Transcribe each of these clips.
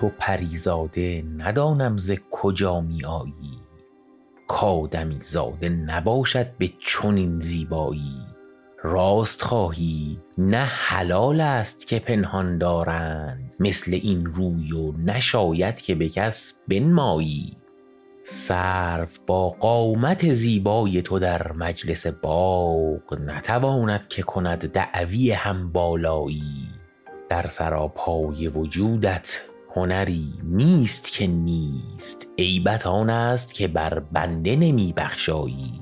تو پریزاده ندانم ز کجا می آیی کآدمی زاده نباشد به چنین زیبایی. راست خواهی نه حلال است که پنهان دارند. مثل این روی و نشاید که به کس بنمایی. سرو با قامت زیبای تو در مجلس باغ نتواند که کند دعوی هم بالایی. در سراپای وجودت هنری نیست که نیست. عیبت آن است که بر بنده نمی بخشایی.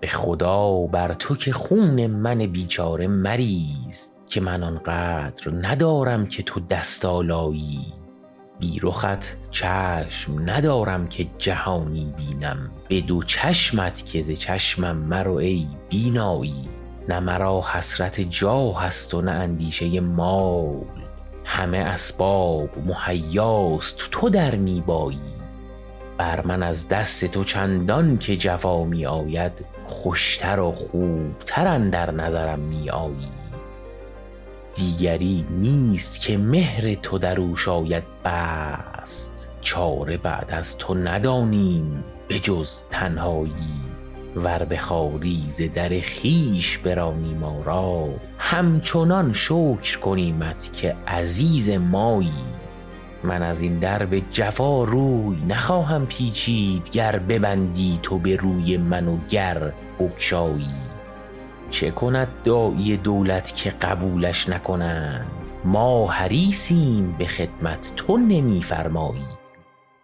به خدا بر تو که خون من بیچاره مریز که من آنقدر ندارم که تو دست آلایی. بی رخت چشم ندارم که جهانی بینم. به دو چشمت که ز چشمم مرو ای بینایی. نه مرا حسرت جاه است و نه اندیشه مال. همه اسباب مهیاست تو در می بایی بر من از دست تو چندان که جفا می آید خوشتر و خوبتر اندر نظرم می آیی دیگری نیست که مهر تو در او شاید بست. چاره بعد از تو ندانیم به جز تنهایی. ور بخواری ز در خویش برانی ما را همچنان شکر کنیمت که عزیز مایی. من از این درب جفا روی نخواهم پیچید گر ببندی تو به روی من و گر بگشایی. چه کند داعی دولت که قبولش نکنند؟ ما حریصیم به خدمت تو نمی فرمایی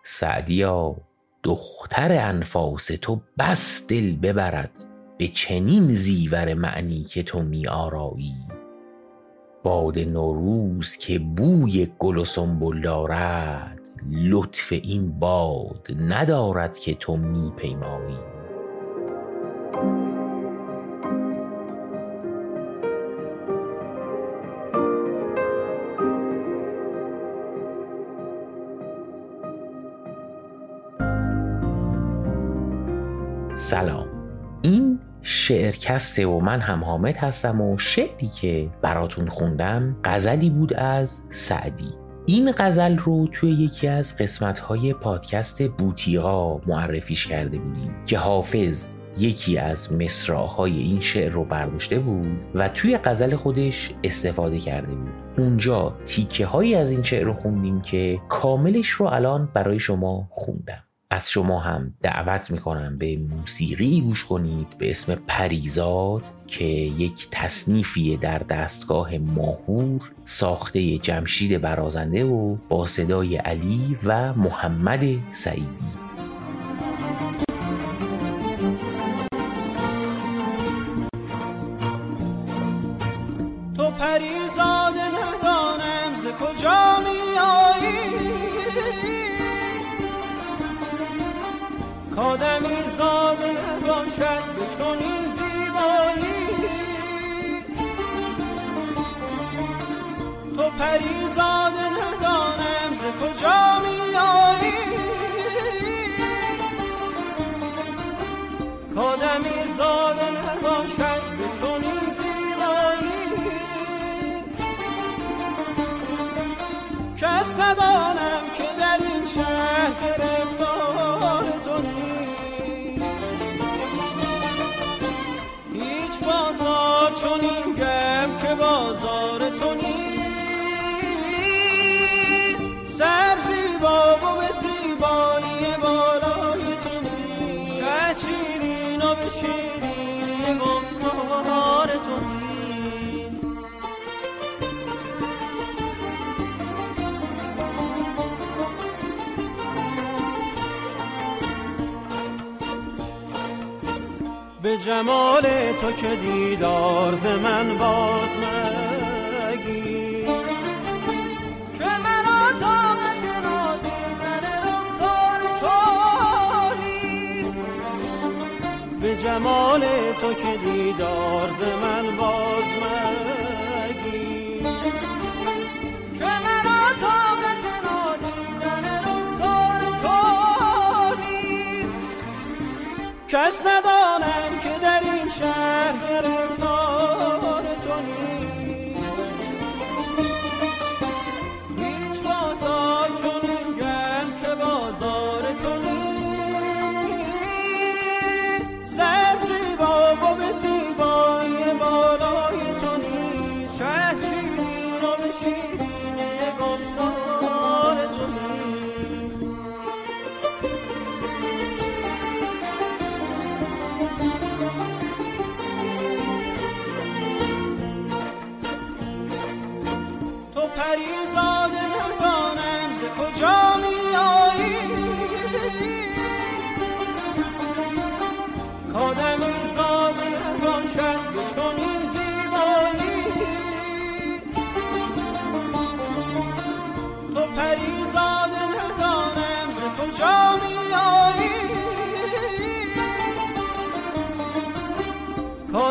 سعدیا دختر انفاس تو بس دل ببرد به چنین زیور معنی که تو می آرایی باد نوروز که بوی گل و سنبل دارد لطف این باد ندارد که تو می پیمایی سلام. این شعرکسته و من هم حامد هستم و شعری که براتون خوندم غزلی بود از سعدی. این غزل رو توی یکی از قسمت‌های پادکست بوتیقا معرفیش کرده بودیم که حافظ یکی از مصراهای این شعر رو برداشته بود و توی غزل خودش استفاده کرده بود. اونجا تیکه هایی از این شعر رو خوندیم که کاملش رو الان برای شما خوندم. از شما هم دعوت می‌کنم به موسیقی گوش کنید به اسم پریزاد که یک تصنیفی در دستگاه ماهور ساخته جمشید برازنده و با صدای علی و محمد سعیدی. تو پریزاد ندانم ز کجا می کادمی زاده نباشد به چنین زیبایی. تو پریزاده ندانم ز کجا می آیی کادمی زاده نباشد به چنین زیبایی. کس ندانم که در این شهر گرفتار چون این گم که بازار تو نیست. به جمال تو که دیدار ز من باز مگی. که مرا طاقت نادیدن رخسار تو نیست. به جمال تو که دیدار ز من باز مگی. شهر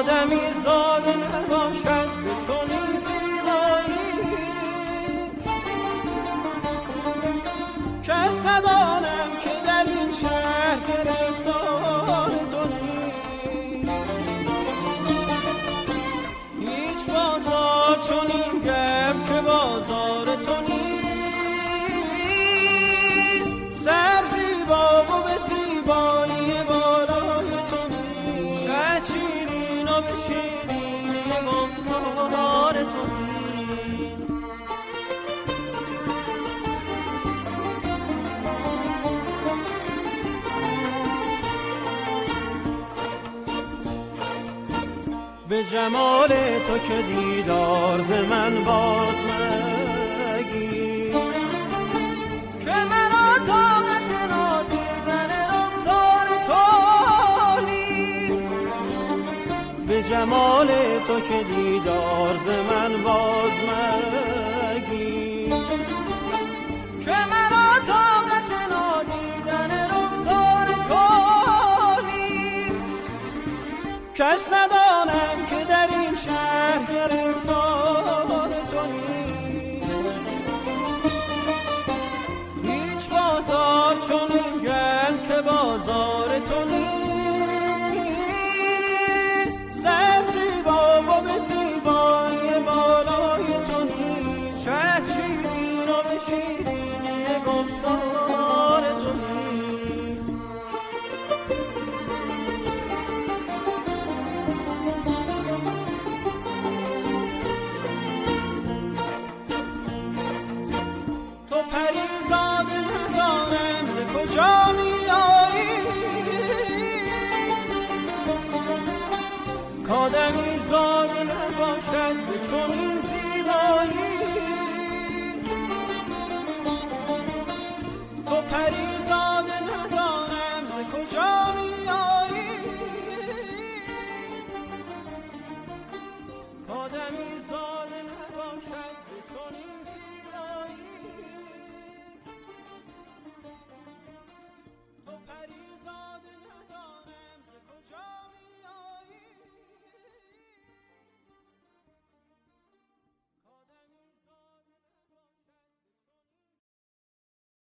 کادمی زاده نباشد به چنین به شیرینی گفتار تو. به جمال تو که دیدار ز من باز مگیر. که مرا جمال تو که دیدار ز من باز مگیر که مرا طاقت نادیدن رخسار تو نیست. کس ندانم که در این شهر گرفتار شهد شیرین و به شیرینی گفتار تو تو پریزاد ندانم ز کجا می آیی کادمی زاده نباشد به چنین